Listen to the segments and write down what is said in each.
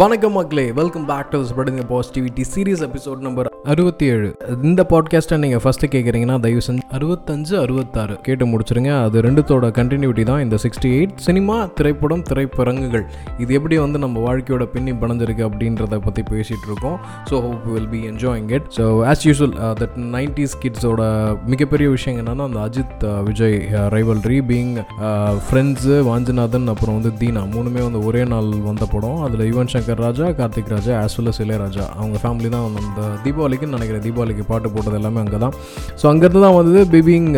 வணக்கம் மக்களே welcome back to spreading positivity series episode number அறுபத்தி ஏழு இந்த பாட்காஸ்ட்டை நீங்கள் ஃபஸ்ட்டு கேட்குறீங்கன்னா தயவு செஞ்சு அறுபத்தஞ்சு அறுபத்தாறு கேட்டு முடிச்சுருங்க. அது ரெண்டுத்தோட கண்டினியூட்டி தான். இந்த சிக்ஸ்டி எயிட் சினிமா திரைப்படம் திரைப்பரங்குகள். இது எப்படி வந்து நம்ம வாழ்க்கையோட பின்னி பணஞ்சிருக்கு அப்படின்றத பற்றி பேசிகிட்டு இருக்கோம். So hope will be enjoying it so as usual that nineties கிட்ஸோட மிகப்பெரிய விஷயம் என்னென்னா அந்த Ajith uh, Vijay rivalry being friends Vanchinathan அப்புறம் வந்து தீனா மூணுமே வந்து ஒரே நாள் வந்த படம். அதில் Yuvan Shankar Raja Karthik Raja as well as Ilaiyaraaja. அவங்க ஃபேமிலி தான் வந்து அந்த தீபாவளிக்குன்னு நினைக்கிறேன். தீபாவளிக்கு பாட்டு போட்டது எல்லாமே அங்கே தான் ஸோ அங்கேருந்து தான் வந்தது பிபிங்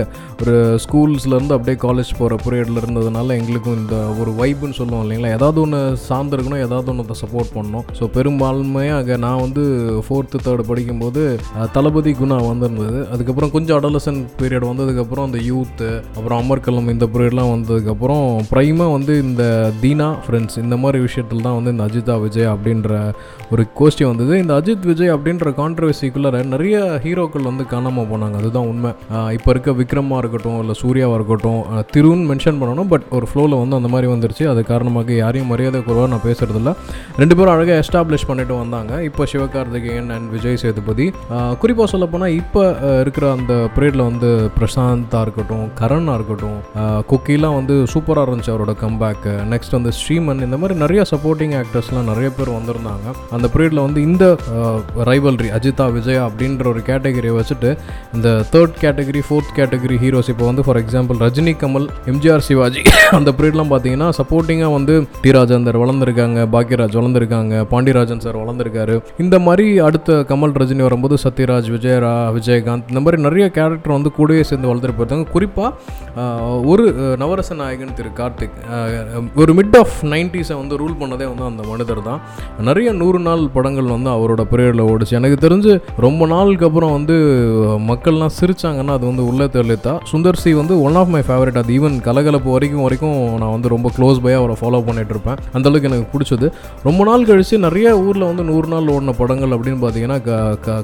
ஒரு ஸ்கூல்ஸ்லேருந்து அப்படியே காலேஜ் போகிற பீரியடில் இருந்ததுனால எங்களுக்கும் இந்த ஒரு வைப்புன்னு சொல்லுவோம் இல்லைங்களா? ஏதாவது ஒன்று சார்ந்திருக்கணும் ஏதாவது ஒன்று சப்போர்ட் பண்ணணும். ஸோ பெரும்பான்மையாக நான் வந்து ஃபோர்த்து தேர்டு படிக்கும்போது தளபதி குணா வந்திருந்தது. அதுக்கப்புறம் கொஞ்சம் அடலசன் பீரியட் வந்ததுக்கப்புறம் அந்த யூத்து அப்புறம் அமர்கலம் இந்த பீரியட்லாம் வந்ததுக்கப்புறம் ப்ரைமாக வந்து இந்த தீனா ஃப்ரெண்ட்ஸ் இந்த மாதிரி விஷயத்தில் தான் வந்து இந்த அஜிதா விஜய் அப்படின்ற ஒரு கோஷ்டி வந்தது. இந்த அஜித் விஜய் அப்படின்ற கான்ட்ரவர்சிக்குள்ளே நிறைய ஹீரோக்கள் வந்து காணாமல் போனாங்க. அதுதான் உண்மை. இப்போ இருக்க விக்ரமாக இருக்கட்டும் இல்லை சூர்யாவாக இருக்கட்டும் திருன்னு மென்ஷன் பண்ணணும். பட் ஒரு ஃப்ளோவில் வந்து அந்த மாதிரி வந்துருச்சு. அது காரணமாக யாரையும் மரியாதை குறைவாக நான் பேசுறதில்ல. ரெண்டு பேரும் அழகாக எஸ்டாப்ளிஷ் பண்ணிட்டு வந்தாங்க. இப்போ சிவகார்த்திகேயன் அண்ட் விஜய் சேதுபதி. குறிப்பாக சொல்ல போனால் இப்போ இருக்கிற அந்த பீரியடில் வந்து பிரசாந்தா இருக்கட்டும் கரனாக இருக்கட்டும் குக்கிலாம் வந்து சூப்பராக இருந்துச்சு அவரோட கம்பேக் நெக்ஸ்ட் வந்து ஸ்ரீமன். இந்த மாதிரி நிறைய சப்போர்ட்டிங் ஆக்டர்ஸ்லாம் நிறைய பேர் வந்திருந்தாங்க. அந்த பீரியடில் வந்து இந்த ரைவல்ரி அஜிதா விஜயா அப்படின்ற ஒரு கேட்டகரியை வச்சுட்டு இந்த third category fourth category heroes இப்போ வந்து ஃபார் எக்ஸாம்பிள் ரஜினி கமல் எம்ஜிஆர் சிவாஜி அந்த பீரியட்லாம் பார்த்தீங்கன்னா சப்போர்ட்டிங்காக வந்து டி ராஜேந்தர் வளர்ந்துருக்காங்க பாக்யராஜ் வளர்ந்துருக்காங்க பாண்டியராஜன் சார் வளர்ந்துருக்காரு. இந்த மாதிரி அடுத்த கமல் ரஜினி வரும்போது சத்யராஜ் விஜயரா விஜயகாந்த் இந்த மாதிரி நிறைய கேரக்டர் வந்து கூடவே சேர்ந்து வளர்ந்துட்டு போயிருந்தாங்க குறிப்பாக ஒரு நவரச நாயகன் திரு கார்த்திக் ஒரு மிட் ஆஃப் நைன்டிஸை வந்து ரூல் பண்ணதே வந்து அந்த மனிதர் தான். நிறைய நூறு நாள் படங்கள் வந்து அவரோட பிரேயரில் ஓடிச்சு. எனக்கு தெரிஞ்சு ரொம்ப நாளுக்கு அப்புறம் வந்து மக்கள்லாம் சிரிச்சாங்கன்னா அது வந்து உள்ள தெளித்தா சுந்தர் சி வந்து ஒன் ஆஃப் மை ஃபேவரட் அது ஈவன் கலகலப்பு வரைக்கும் வரைக்கும் நான் வந்து ரொம்ப க்ளோஸ் பை அவரை ஃபாலோ பண்ணிட்டு இருப்பேன். அந்த அளவுக்கு எனக்கு பிடிச்சது. ரொம்ப நாள் கழிச்சு நிறைய ஊரில் வந்து நூறு நாள் ஓடின படங்கள் அப்படின்னு பார்த்தீங்கன்னா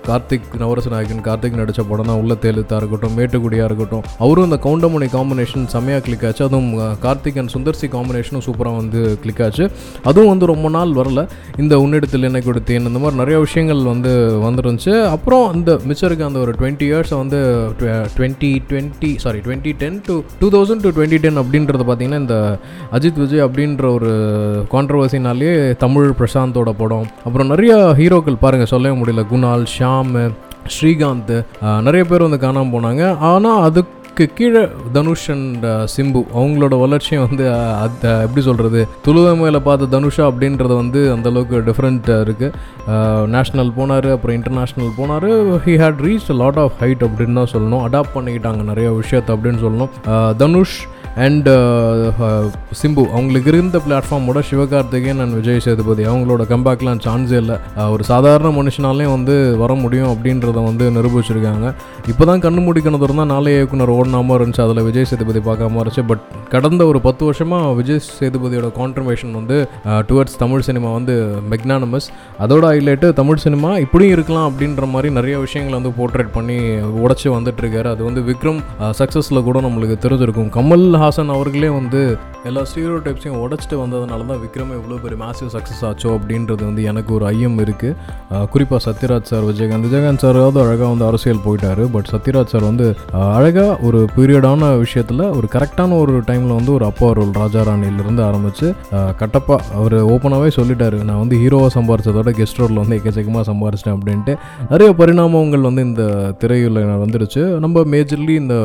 கார்த்திக் நவரச நாயகன் கார்த்திக் நடித்த படம் தான். உள்ள தேலுத்தா இருக்கட்டும் மேட்டுக்குடியாக இருக்கட்டும். அவரும் இந்த கவுண்டமணி காம்பினேஷன் செம்மையாக கிளிக் ஆச்சு. அதுவும் கார்த்திக் அண்ட் சுந்தர் சி காம்பினேஷனும் சூப்பராக வந்து கிளிக் ஆச்சு. அதுவும் வந்து ரொம்ப நாள் வரல. இந்த உன்னிடத்தில் என்னை கொடுத்தேன் இந்த மாதிரி நிறைய விஷயங்கள் வந்து வந்துருந்துச்சு. அப்புறம் இந்த மிச்சம் இருக்க அந்த ஒரு டுவெண்ட்டி இயர்ஸ் வந்து twenty twenty sorry twenty ten to two thousand to twenty ten அப்படின்றது பார்த்தீங்கன்னா இந்த அஜித் விஜய் அப்படின்ற ஒரு கான்ட்ரவர்சினாலே தமிழ் பிரசாந்தோட படம். அப்புறம் நிறைய ஹீரோக்கள் பாருங்கள் சொல்லவே முடியல. குணால் ஷாம் ஸ்ரீகாந்த் நிறைய பேர் வந்து காணாமல் போனாங்க. ஆனால் அதுக்கு கீழே தனுஷ் அண்ட் uh, சிம்பு அவங்களோட வளர்ச்சியும் வந்து அது எப்படி சொல்கிறது துளுவை பார்த்த தனுஷா அப்படின்றது வந்து அந்தளவுக்கு டிஃப்ரெண்ட்டாக இருக்குது நேஷ்னல் போனார் அப்புறம் இன்டர்நேஷ்னல் போனார். He had reach lot of height அப்படின்னு தான் சொல்லணும். அடாப்ட் பண்ணிக்கிட்டாங்க நிறைய விஷயத்தை அப்படின்னு சொல்லணும். Dhanush and Simbu uh, uh, அவங்களுக்கு இருந்த பிளாட்ஃபார்மோட சிவகார்த்திகேயன் அண்ட் விஜய் சேதுபதி அவங்களோட கம்பேக்லாம் சான்ஸே இல்லை. ஒரு சாதாரண மனுஷனாலே வந்து வர முடியும் அப்படின்றத வந்து நிரூபிச்சிருக்காங்க. இப்போ தான் கண்ணு முடிக்கணும் தான் நாளை இயக்குனர் ஓடாமல் இருந்துச்சு அதில் விஜய் சேதுபதி பார்க்காம இருந்துச்சு. பட் கடந்த ஒரு பத்து வருஷமாக விஜய் சேதுபதியோட கான்ட்ரிபியூஷன் வந்து டுவர்ட்ஸ் தமிழ் சினிமா வந்து மெக்னானமஸ் அதோட ஹைலைட்டு தமிழ் சினிமா இப்படியும் இருக்கலாம் அப்படின்ற மாதிரி நிறைய விஷயங்களை வந்து போர்ட்ரேட் பண்ணி உடச்சி வந்துட்டு இருக்காரு. அது வந்து விக்ரம் சக்ஸஸில் கூட நம்மளுக்கு தெரிஞ்சிருக்கும். கமல் ஹாசன் அவர்களே வந்து எல்லா ஸ்டீரியோ டைப்ஸையும் உடச்சிட்டு வந்ததுனால தான் விக்ரம் இவ்வளோ பெரிய மேசிவ் சக்ஸஸ் ஆச்சோ அப்படின்றது வந்து எனக்கு ஒரு ஐயம் இருக்குது குறிப்பாக சத்யராஜ் சார் விஜயகாந்த். விஜயகாந்த் சாராவது அழகாக வந்து அரசியல் போயிட்டாரு பட் சத்யராஜ் சார் வந்து அழகாக ஒரு பீரியடான விஷயத்தில் ஒரு கரெக்டான ஒரு டைமில் வந்து ஒரு அப்பா ரோல் ராஜா ராணியிலிருந்து ஆரம்பித்து கட்டப்பா அவர் ஓப்பனாகவே சொல்லிட்டாரு. நான் வந்து ஹீரோவாக சம்பாரிச்சதோட கெஸ்ட் ரோலில் வந்து எக்கச்சக்கமாக சம்பாரிச்சிட்டேன் அப்படின்ட்டு. நிறைய பரிணாமங்கள் வந்து இந்த திரையில் வந்துடுச்சு நம்ம மேஜர்லி இந்த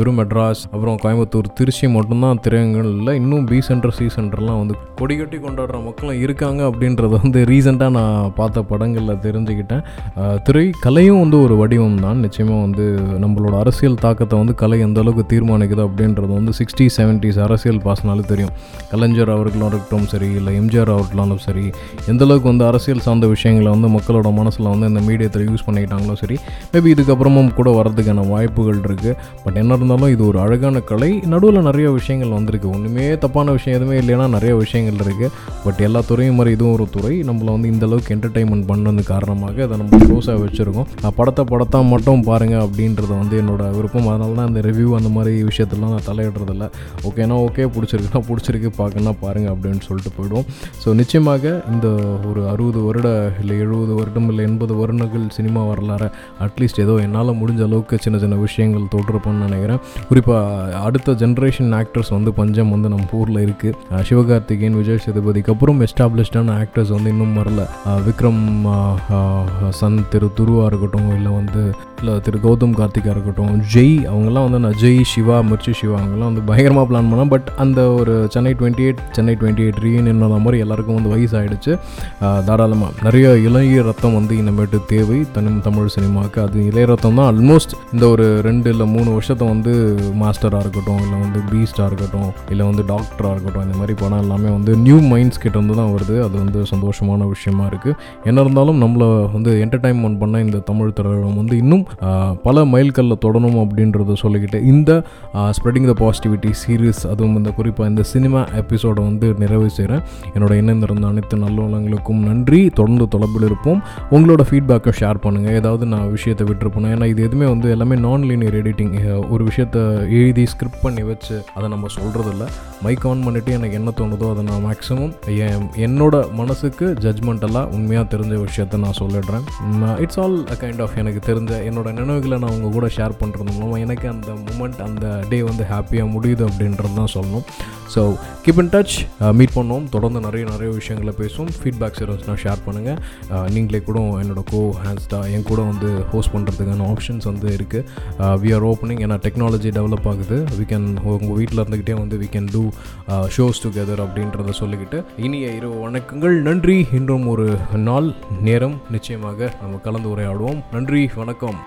வெறும் மெட்ராஸ் அப்புறம் கோயம்புத்தூர் திருச்சி மட்டும்தான் திரையங்கள் இல்லை இன்னும் பி சென்டர் சி சென்டர்லாம் வந்து கொடி கட்டி கொண்டாடுற மக்களும் இருக்காங்க அப்படின்றத வந்து ரீசெண்டாக நான் பார்த்த படங்களில் தெரிஞ்சுக்கிட்டேன். திரை கலையும் வந்து ஒரு வடிவம் தான் நிச்சயமாக வந்து நம்மளோட அரசியல் தாக்கத்தை வந்து கலை எந்த அளவுக்கு தீர்மானிக்குது அப்படின்றது வந்து சிக்ஸ்டி செவன்ட்டிஸ் அரசியல் பாசனாலே தெரியும். கலைஞர் அவர்களும் இருக்கட்டும் சரி இல்லை எம்ஜிஆர் அவர்களாலும் சரி எந்த அளவுக்கு வந்து அரசியல் சார்ந்த விஷயங்களை வந்து மக்களோட மனசில் வந்து இந்த மீடியத்தில் யூஸ் பண்ணிக்கிட்டாங்களோ சரி மேபி இதுக்கப்புறமும் கூட வரதுக்கான வாய்ப்புகள் இருக்குது பட் என்ன இருந்தாலும் இது ஒரு அழகான கலை. நடுவில் நிறைய விஷயங்கள் வந்திருக்கு. ஒன்றுமே தப்பான விஷயம் எதுவுமே இல்லைன்னா நிறைய விஷயங்கள் இருக்குது பட் எல்லா துறையும் மாதிரி இதுவும் ஒரு துறை. நம்மளை வந்து இந்தளவுக்கு என்டர்டைன்மெண்ட் பண்ணது காரணமாக அதை நம்ம க்ளோஸாக வச்சுருக்கோம். படத்தை படத்தை மட்டும் பாருங்கள் அப்படின்றது வந்து என்னோட விருப்பம். அதனால தான் அந்த ரிவ்யூ அந்த மாதிரி விஷயத்தெல்லாம் நான் தலையிடுறதில்ல. ஓகேனா ஓகே பிடிச்சிருக்குன்னா பிடிச்சிருக்கு பார்க்கணுன்னா பாருங்கள் அப்படின்னு சொல்லிட்டு போயிடுவோம். ஸோ நிச்சயமாக இந்த ஒரு அறுபது வருட இல்லை எழுபது வருடம் இல்லை எண்பது வருடங்கள் சினிமா வரலாறு அட்லீஸ்ட் ஏதோ என்னால் முடிஞ்ச அளவுக்கு சின்ன சின்ன விஷயங்கள் தொட்டிருப்பேன்னு நினைக்கிறேன். குறிப்பாக அடுத்த ஜென்ரேஷன் ஆக்டர்ஸ் வந்து பஞ்சம் வந்து நம்ம ஊரில் இருக்குது சிவகார்த்திகேயன் விஜய் சேதுபதிக்கு அப்புறம் எஸ்டாப்ளிஷ்டான ஆக்டர்ஸ் வந்து இன்னும் வரல. விக்ரம் சன் திரு துருவா இருக்கட்டும் இல்லை வந்து இல்லை திரு கௌதம் கார்த்திகா இருக்கட்டும் ஜெய் அவங்கெல்லாம் வந்து நான் ஜெய் சிவா மிர்ச்சி சிவா அவங்கெல்லாம் வந்து பயங்கரமாக பிளான் பண்ணேன் பட் அந்த ஒரு Chennai twenty eight Chennai twenty eight reunion மாதிரி எல்லாருக்கும் வந்து வயசாகிடுச்சு தாராளமாக நிறைய இளைய ரத்தம் வந்து இனிமேட்டு தேவை. தனி தமிழ் சினிமாவுக்கு. அது இளைய ரத்தம் தான். ஆல்மோஸ்ட் இந்த ஒரு ரெண்டு இல்லை மூணு வருஷத்தை வந்து மாஸ்டராக இருக்கட்டும் இல்லை வந்து பீஸ்டாக இருக்கட்டும் இல்லை வந்து டாக்டராக இருக்கட்டும் இந்த மாதிரி படம் எல்லாமே வந்து நியூ மைண்ட்ஸ் கிட்ட வந்து தான் வருது. அது வந்து சந்தோஷமான விஷயமா இருக்குது என்ன இருந்தாலும் நம்மளை வந்து என்டர்டைன்மெண்ட் பண்ண இந்த தமிழ் திரையுலகம் வந்து இன்னும் பல மைல்கல்ல தொடணும் அப்படின்றத சொல்லிக்கிட்டு இந்த ஸ்ப்ரெடிங் த பாசிட்டிவிட்டி சீரீஸ் அதுவும் இந்த குறிப்பாக இந்த சினிமா எபிசோடை வந்து நிறைவு செய்கிறேன் என்னோட இணைந்திருந்த அனைத்து நல்லவங்களுக்கும் நன்றி. தொடர்ந்து தொடர்பில் இருப்போம். உங்களோட ஃபீட்பேக்கை ஷேர் பண்ணுங்கள் ஏதாவது நான் விஷயத்தை விட்டுருப்பேன்? ஏன்னா இது எதுவுமே வந்து எல்லாமே நான் லீனியர் எடிட்டிங் ஒரு விஷயத்தை எழுதி ஸ்கிரிப்ட் பண்ணி வச்சு அதை நம்ம சொல்கிறதில்ல மைக் ஆன் பண்ணிவிட்டு எனக்கு என்ன தோணுதோ அதை நான் மேக்ஸிமம் என் என்னோட மனசுக்கு ஜட்ஜ்மெண்டெல்லாம் உண்மையாக தெரிஞ்ச விஷயத்த நான் சொல்லிடுறேன். It's all a kind of எனக்கு தெரிஞ்ச என்னோட நினைவுகளை நான் உங்கள் கூட ஷேர் பண்ணுறது மூலமாக எனக்கு அந்த மூமெண்ட் அந்த டே வந்து ஹாப்பியாக முடியுது அப்படின்றது தான் சொல்லணும். So keep in touch meet பண்ணுவோம். தொடர்ந்து நிறைய நிறைய விஷயங்களை பேசுவோம். ஃபீட்பேக்ஸ் இருந்துச்சுன்னா ஷேர் பண்ணுங்கள் நீங்களே கூட என்னோட கோ ஹேண்ட்ஸ்டா என் கூட வந்து ஹோஸ்ட் பண்ணுறதுக்கான ஆப்ஷன்ஸ் வந்து இருக்குது வி ஆர் ஓப்பனிங் ஏன்னா டெக்னாலஜி டெவலப் ஆகுது. வி கேன் உங்கள் வீட்டில் இருந்துக்கிட்டே வந்து we can do shows together அப்படின்றத சொல்லிக்கிட்டு இனிய இரவு வணக்கங்கள். நன்றி. இன்றும் ஒரு நாள் நேரம். நிச்சயமாக நம்ம கலந்து உரையாடுவோம் நன்றி. வணக்கம்.